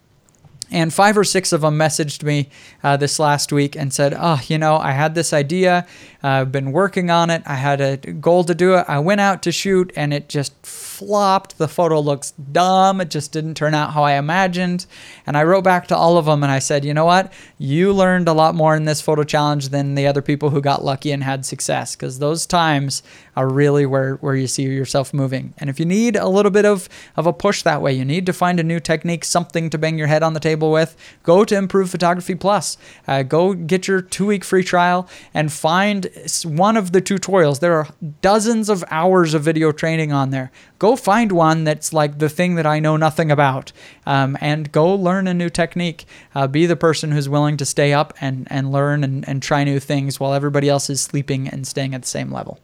and five or six of them messaged me uh, this last week and said, Oh, you know, I had this idea. Uh, I've been working on it. I had a goal to do it. I went out to shoot and it just flopped. The photo looks dumb. It just didn't turn out how I imagined. And I wrote back to all of them and I said, You know what? You learned a lot more in this photo challenge than the other people who got lucky and had success because those times are really where, where you see yourself moving. And if you need a little bit of, of a push that way, you need to find a new technique, something to bang your head on the table with, go to Improve Photography Plus. Uh, go get your two week free trial and find one of the tutorials. There are dozens of hours of video training on there. Go find one that's like the thing that I know nothing about, um, and go learn a new technique. Uh, be the person who's willing to stay up and and learn and, and try new things while everybody else is sleeping and staying at the same level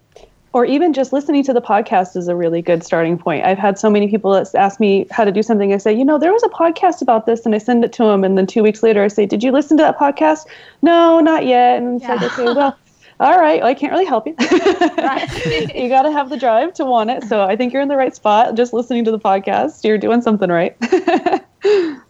or even just listening to the podcast is a really good starting point. I've had so many people that ask me how to do something. I say, you know, there was a podcast about this, and I send it to them, and then two weeks later, I say, did you listen to that podcast? No, not yet. And yeah. okay, well. All right, well, I can't really help you. (laughs) you got to have the drive to want it. So I think you're in the right spot. Just listening to the podcast, you're doing something right. (laughs)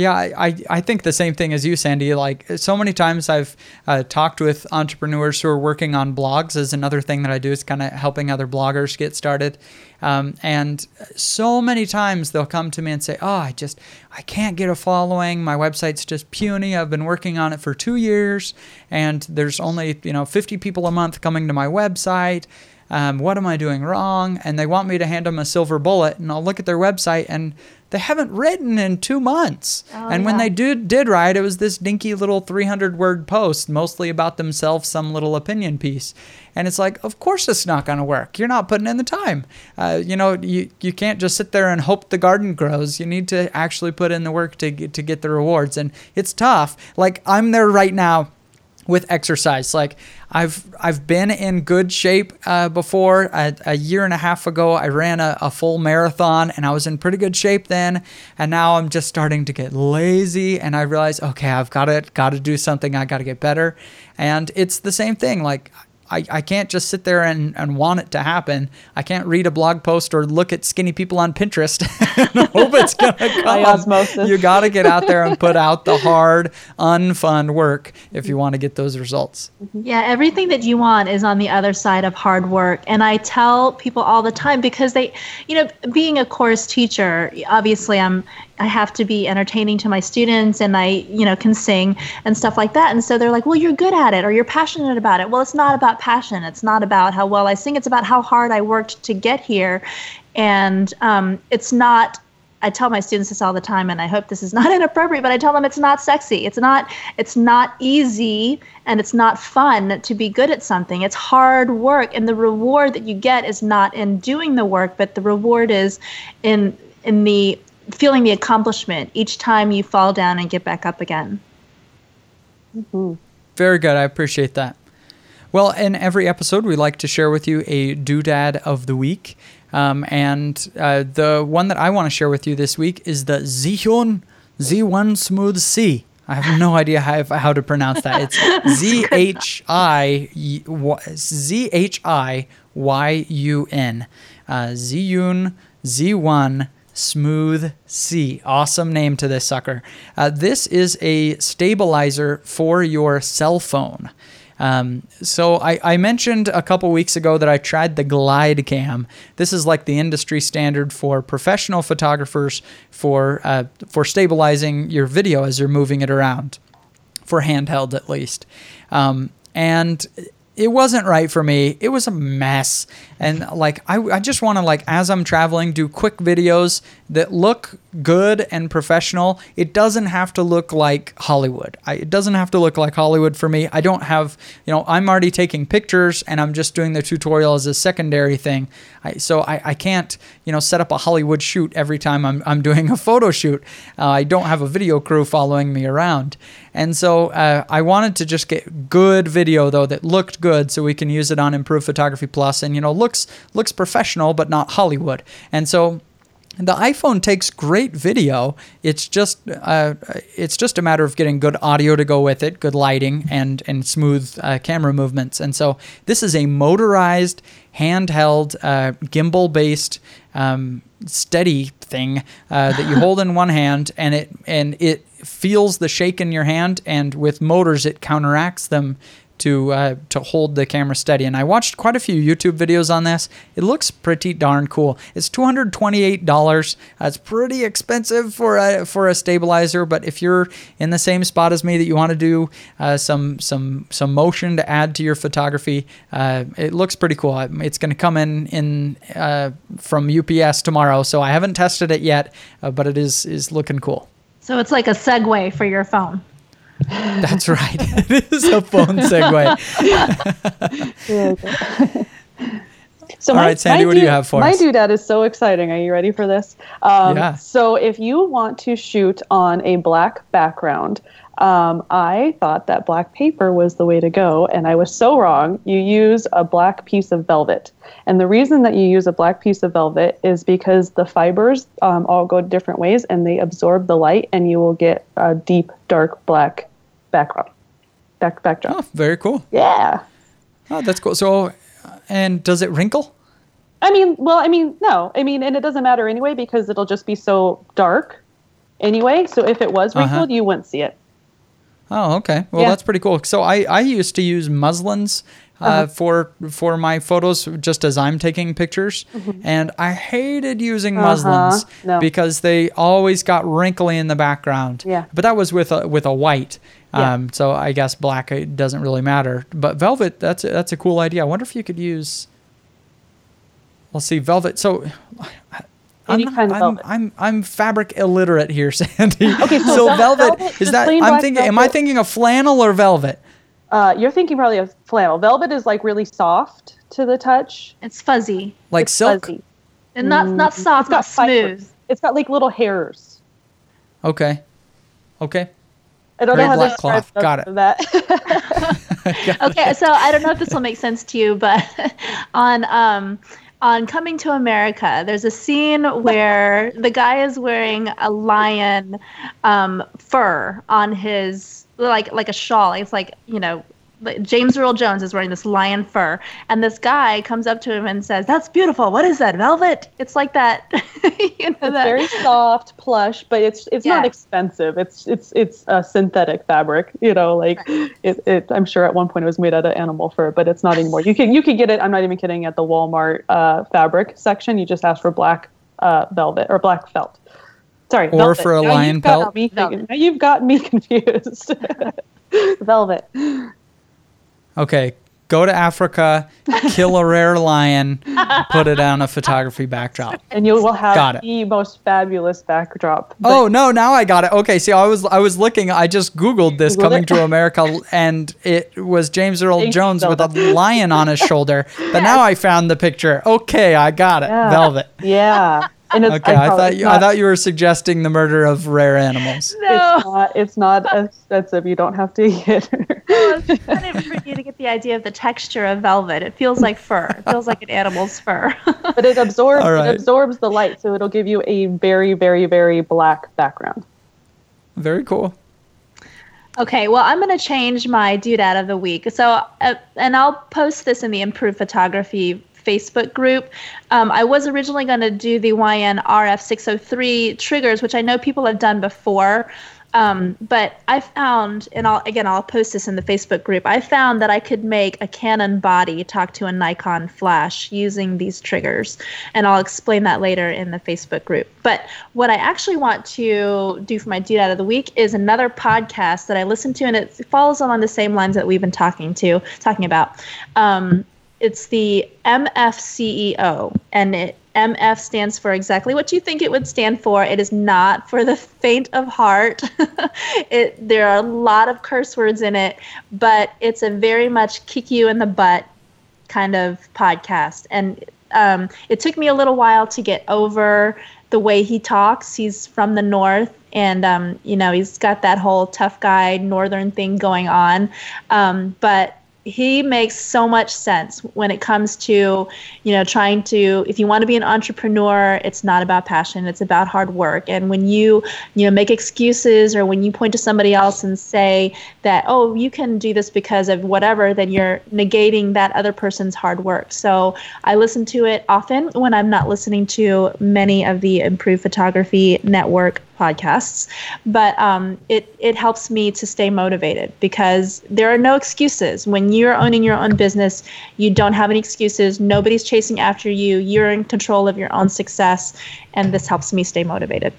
Yeah, I, I think the same thing as you, Sandy. Like so many times I've uh, talked with entrepreneurs who are working on blogs is another thing that I do is kind of helping other bloggers get started. Um, and so many times they'll come to me and say, "Oh, I just I can't get a following. My website's just puny. I've been working on it for two years, and there's only you know 50 people a month coming to my website." Um, what am I doing wrong? And they want me to hand them a silver bullet, and I'll look at their website and they haven't written in two months. Oh, and yeah. when they did, did write, it was this dinky little 300 word post, mostly about themselves, some little opinion piece. And it's like, of course it's not going to work. You're not putting in the time. Uh, you know, you, you can't just sit there and hope the garden grows. You need to actually put in the work to get, to get the rewards. And it's tough. Like, I'm there right now with exercise. Like I've I've been in good shape uh, before. A, a, year and a half ago, I ran a, a, full marathon, and I was in pretty good shape then. And now I'm just starting to get lazy, and I realize, okay, I've got to got to do something. I got to get better. And it's the same thing. Like I, I can't just sit there and, and want it to happen. I can't read a blog post or look at skinny people on Pinterest (laughs) and (laughs) hope it's going (laughs) to come. osmosis. You got to get out there and put out the hard, unfun work if you want to get those results. Yeah, everything that you want is on the other side of hard work. And I tell people all the time because they, you know, being a course teacher, obviously I'm I have to be entertaining to my students and I, you know, can sing and stuff like that. And so they're like, well, you're good at it or you're passionate about it. Well, it's not about passion. It's not about how well I sing. It's about how hard I worked to get here. And um, it's not I tell my students this all the time, and I hope this is (laughs) not inappropriate, but I tell them it's not sexy. It's not. It's not easy, and it's not fun to be good at something. It's hard work, and the reward that you get is not in doing the work, but the reward is in in the feeling the accomplishment each time you fall down and get back up again. Mm-hmm. Very good. I appreciate that. Well, in every episode, we like to share with you a doodad of the week. Um, and uh, the one that I want to share with you this week is the Zhiyun Z1 Smooth C. I have no idea how, how to pronounce that. It's (laughs) Z H I Z H I Y U N. Uh, Zhiyun Z1 Smooth C. Awesome name to this sucker. Uh, this is a stabilizer for your cell phone. Um, so I, I, mentioned a couple weeks ago that I tried the Glidecam. This is like the industry standard for professional photographers for uh, for stabilizing your video as you're moving it around, for handheld at least. Um, and it wasn't right for me. It was a mess. And like I, I just want to like as I'm traveling do quick videos that look good and professional. It doesn't have to look like Hollywood. I, it doesn't have to look like Hollywood for me. I don't have, you know, I'm already taking pictures and I'm just doing the tutorial as a secondary thing. I, so I, I can't, you know, set up a Hollywood shoot every time I'm, I'm doing a photo shoot. Uh, I don't have a video crew following me around. And so uh, I wanted to just get good video though that looked good so we can use it on Improved Photography Plus and, you know, looks looks professional but not Hollywood. And so the iPhone takes great video. It's just uh, it's just a matter of getting good audio to go with it, good lighting, and and smooth uh, camera movements. And so this is a motorized, handheld, uh, gimbal-based, um, steady thing uh, that you hold in one hand, and it and it feels the shake in your hand, and with motors it counteracts them to uh, to hold the camera steady. And I watched quite a few YouTube videos on this. It looks pretty darn cool. It's two hundred twenty eight dollars. That's pretty expensive for a for a stabilizer. But if you're in the same spot as me that you want to do uh, some some some motion to add to your photography, uh, it looks pretty cool. It's going to come in in uh, from UPS tomorrow, so I haven't tested it yet, uh, but it is is looking cool. So it's like a Segway for your phone. That's right. (laughs) it is a fun segue. (laughs) So All my, right, Sandy, what do you have for my us? doodad is so exciting. Are you ready for this? Um, Yeah. So if you want to shoot on a black background, um, I thought that black paper was the way to go, and I was so wrong. You use a black piece of velvet, and the reason that you use a black piece of velvet is because the fibers um, all go different ways, and they absorb the light, and you will get a deep, dark black background. Back backdrop. Oh, very cool. Yeah. Oh, that's cool. So, and does it wrinkle? I mean, well, I mean, no. I mean, and it doesn't matter anyway because it'll just be so dark anyway. So if it was Uh-huh. wrinkled, you wouldn't see it. Oh, okay. Well, Yeah. that's pretty cool. So I, I used to use muslins uh, Uh-huh. for for my photos just as I'm taking pictures, and I hated using Mm-hmm. Uh-huh. muslins No. because they always got wrinkly in the background. Yeah. But that was with a with a white. Yeah. Um, so I guess black doesn't really matter. But velvet, that's a, that's a cool idea. I wonder if you could use. Let's see, velvet. So. Any I'm, kind of I'm, velvet. I'm I'm fabric illiterate here, (laughs) Sandy. Okay, so so velvet, velvet, is that I'm black thinking? Am I thinking of flannel or velvet? Uh, you're thinking probably of flannel. Velvet is like really soft to the touch. It's fuzzy Like It's silk? fuzzy. and not not Mm, soft, it's got not smooth. fibers. It's got like little hairs. Okay. Okay. I don't Very know how black to describe cloth. Got it. that. (laughs) okay, so I don't know if this will make sense to you, but (laughs) on um on Coming to America, there's a scene (laughs) where the guy is wearing a lion um, fur on his like like a shawl. It's like you know. Like James Earl Jones is wearing this lion fur, and this guy comes up to him and says, "That's beautiful. What is that? Velvet? It's like that, (laughs) you know, It's that very (laughs) soft, plush, but it's it's not expensive. It's it's it's a synthetic fabric. You know, like it, it. I'm sure at one point it was made out of animal fur, but it's not anymore. You can you can get it. I'm not even kidding. At the Walmart uh, fabric section, you just ask for black uh, velvet or black felt. Sorry, Or velvet. for a Now lion you've got pelt? me now you've got me (laughs) confused. velvet, Okay. Go to Africa, kill a rare lion, put it on a photography backdrop. and you will have Got it. the most fabulous backdrop. Oh no! Now I got it. Okay, see, I was I was looking. I just googled this Googled coming it? to America, and it was James Earl Thanks, Jones with a lion on his shoulder. But now I found the picture. Okay, I got it. Yeah. Velvet. yeah, and it's Okay, I probably- thought it's you, I thought you were suggesting the murder of rare animals. no. It's not. It's not expensive. You don't have to (laughs) eat it. Well, it's funny for you to get the idea of the texture of velvet. It feels like fur. It feels like an animal's fur. (laughs) but it absorbs. All right. It absorbs the light, so it'll give you a very, very, very black background. Very cool. okay, well, I'm going to change my doodad of the week. So, uh, and I'll post this in the Improved Photography Facebook group. Um, I was originally going to do the YN RF603 triggers, which I know people have done before. Um, but I found, and I'll again, I'll post this in the Facebook group. I found that I could make a Canon body talk to a Nikon flash using these triggers, and I'll explain that later in the Facebook group. But what I actually want to do for my dude out of the week is another podcast that I listen to, and it follows along the same lines that we've been talking to, talking about. Um, it's the MFCEO, and it, MF stands for exactly what you think it would stand for. It is not for the faint of heart. (laughs) it there are a lot of curse words in it, but it's a very much kick you in the butt kind of podcast. And um, it took me a little while to get over the way he talks. He's from the north, and um, you know he's got that whole tough guy northern thing going on. Um, but he makes so much sense when it comes to you know trying to if you want to be an entrepreneur it's not about passion it's about hard work. And when you you know make excuses or when you point to somebody else and say that oh you can do this because of whatever then you're negating that other person's hard work. So i listen to it often when i'm not listening to many of the improved photography network podcasts but um, it, it helps me to stay motivated because there are no excuses when you're owning your own business you don't have any excuses nobody's chasing after you you're in control of your own success and this helps me stay motivated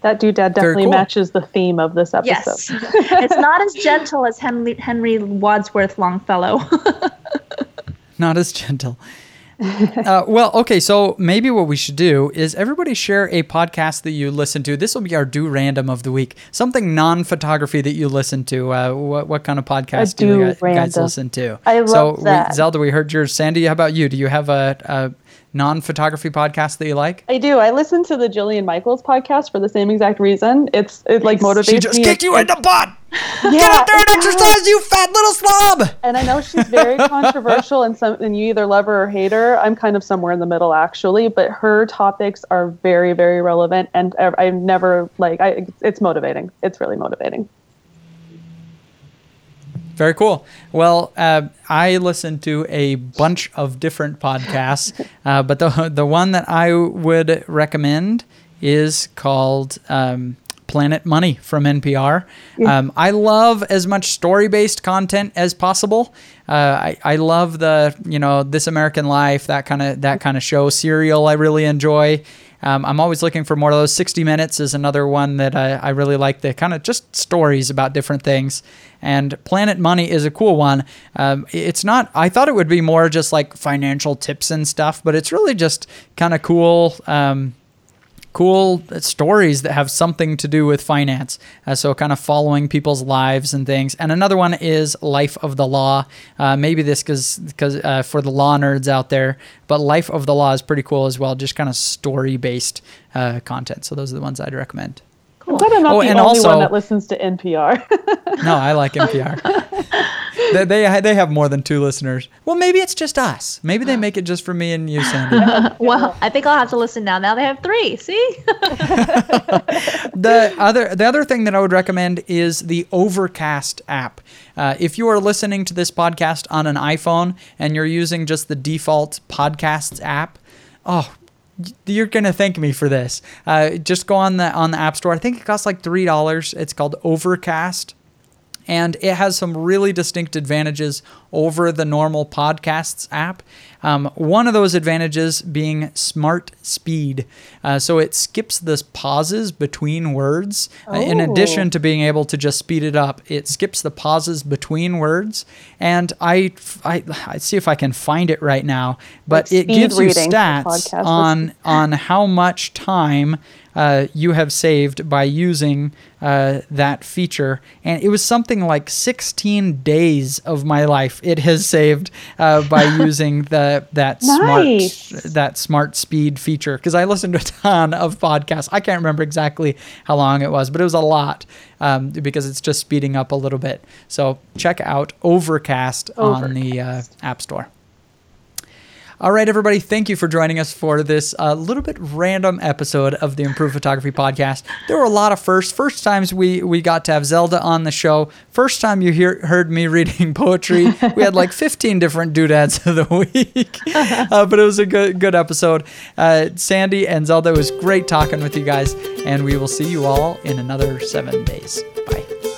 That dude definitely cool. matches the theme of this episode. yes (laughs) (laughs) it's not as gentle as henry, henry wadsworth longfellow (laughs) Not as gentle. (laughs) uh, well, okay. So maybe what we should do is everybody share a podcast that you listen to. This will be our do random of the week. Something non-photography that you listen to. Uh, what what kind of podcast do, you guys, guys listen to? I love so that. We, Zelda, we heard yours. Sandy, how about you? Do you have a, a non-photography podcast that you like? I do. I listen to the Jillian Michaels podcast for the same exact reason. It's it like motivates me. She just me. kicked you in the butt. Yeah, Get out there and exercise, you fat little slob. And I know she's very (laughs) controversial and some and you either love her or hate her. I'm kind of somewhere in the middle actually, but her topics are very very relevant and I- I've never like I it's motivating. It's really motivating. Very cool. Well, uh, I listen to a bunch of different podcasts, (laughs) uh, but the the one that I would recommend is called um, Planet Money from NPR. Um, I love as much story based content as possible. Uh, I, I love the you know This American Life that kind of that kind of show. Serial I really enjoy. Um, I'm always looking for more of those. 60 Minutes is another one that I, I really like. The kind of just stories about different things. And Planet Money is a cool one. Um, it's not, I thought it would be more just like financial tips and stuff, but it's really just kind of cool. Um, cool stories that have something to do with finance. Uh, so, kind of following people's lives and things. And another one is Life of the Law. Uh, maybe this because because uh, for the law nerds out there, but Life of the Law is pretty cool as well. Just kind of story based uh, content. So those are the ones I'd recommend. I'm glad I'm not Oh, the and only also- one that listens to NPR. No, I like NPR. (laughs) (laughs) they, they they have more than two listeners. Well, maybe it's just us. Maybe they make it just for me and you, Sandy. (laughs) Well, I think I'll have to listen now. Now they have three. See? (laughs) the other the other thing that I would recommend is the Overcast app. Uh, if you are listening to this podcast on an iPhone and you're using just the default podcasts app, oh, you're gonna thank me for this. Uh, just go on the on the App Store. I think it costs like three dollars. It's called Overcast and it has some really distinct advantages over the normal podcasts app. Um, one of those advantages being smart speed. Uh, so it skips the pauses between words. Uh, in Oh. addition to being able to just speed it up, it skips the pauses between words. And I, I, I see if I can find it right now, but Like it gives you stats on (laughs) on how much time uh, you have saved by using uh, that feature. And it was something like 16 days of my life it has saved uh, by (laughs) using the that Nice. smart that smart speed feature. Because I listened to a ton of podcasts. I can't remember exactly how long it was, but it was a lot um, because it's just speeding up a little bit. So check out Overcast, on the uh, App Store. All right, everybody, thank you for joining us for this uh, little bit random episode of the Improved Photography Podcast. There were a lot of firsts. First times we we got to have Zelda on the show. First time you hear, heard me (laughs) reading poetry. We had like 15 different doodads (laughs) of the week, (laughs) uh, but it was a good good episode. Uh, Sandy and Zelda, it was great talking with you guys, and we will see you all in another seven days. Bye.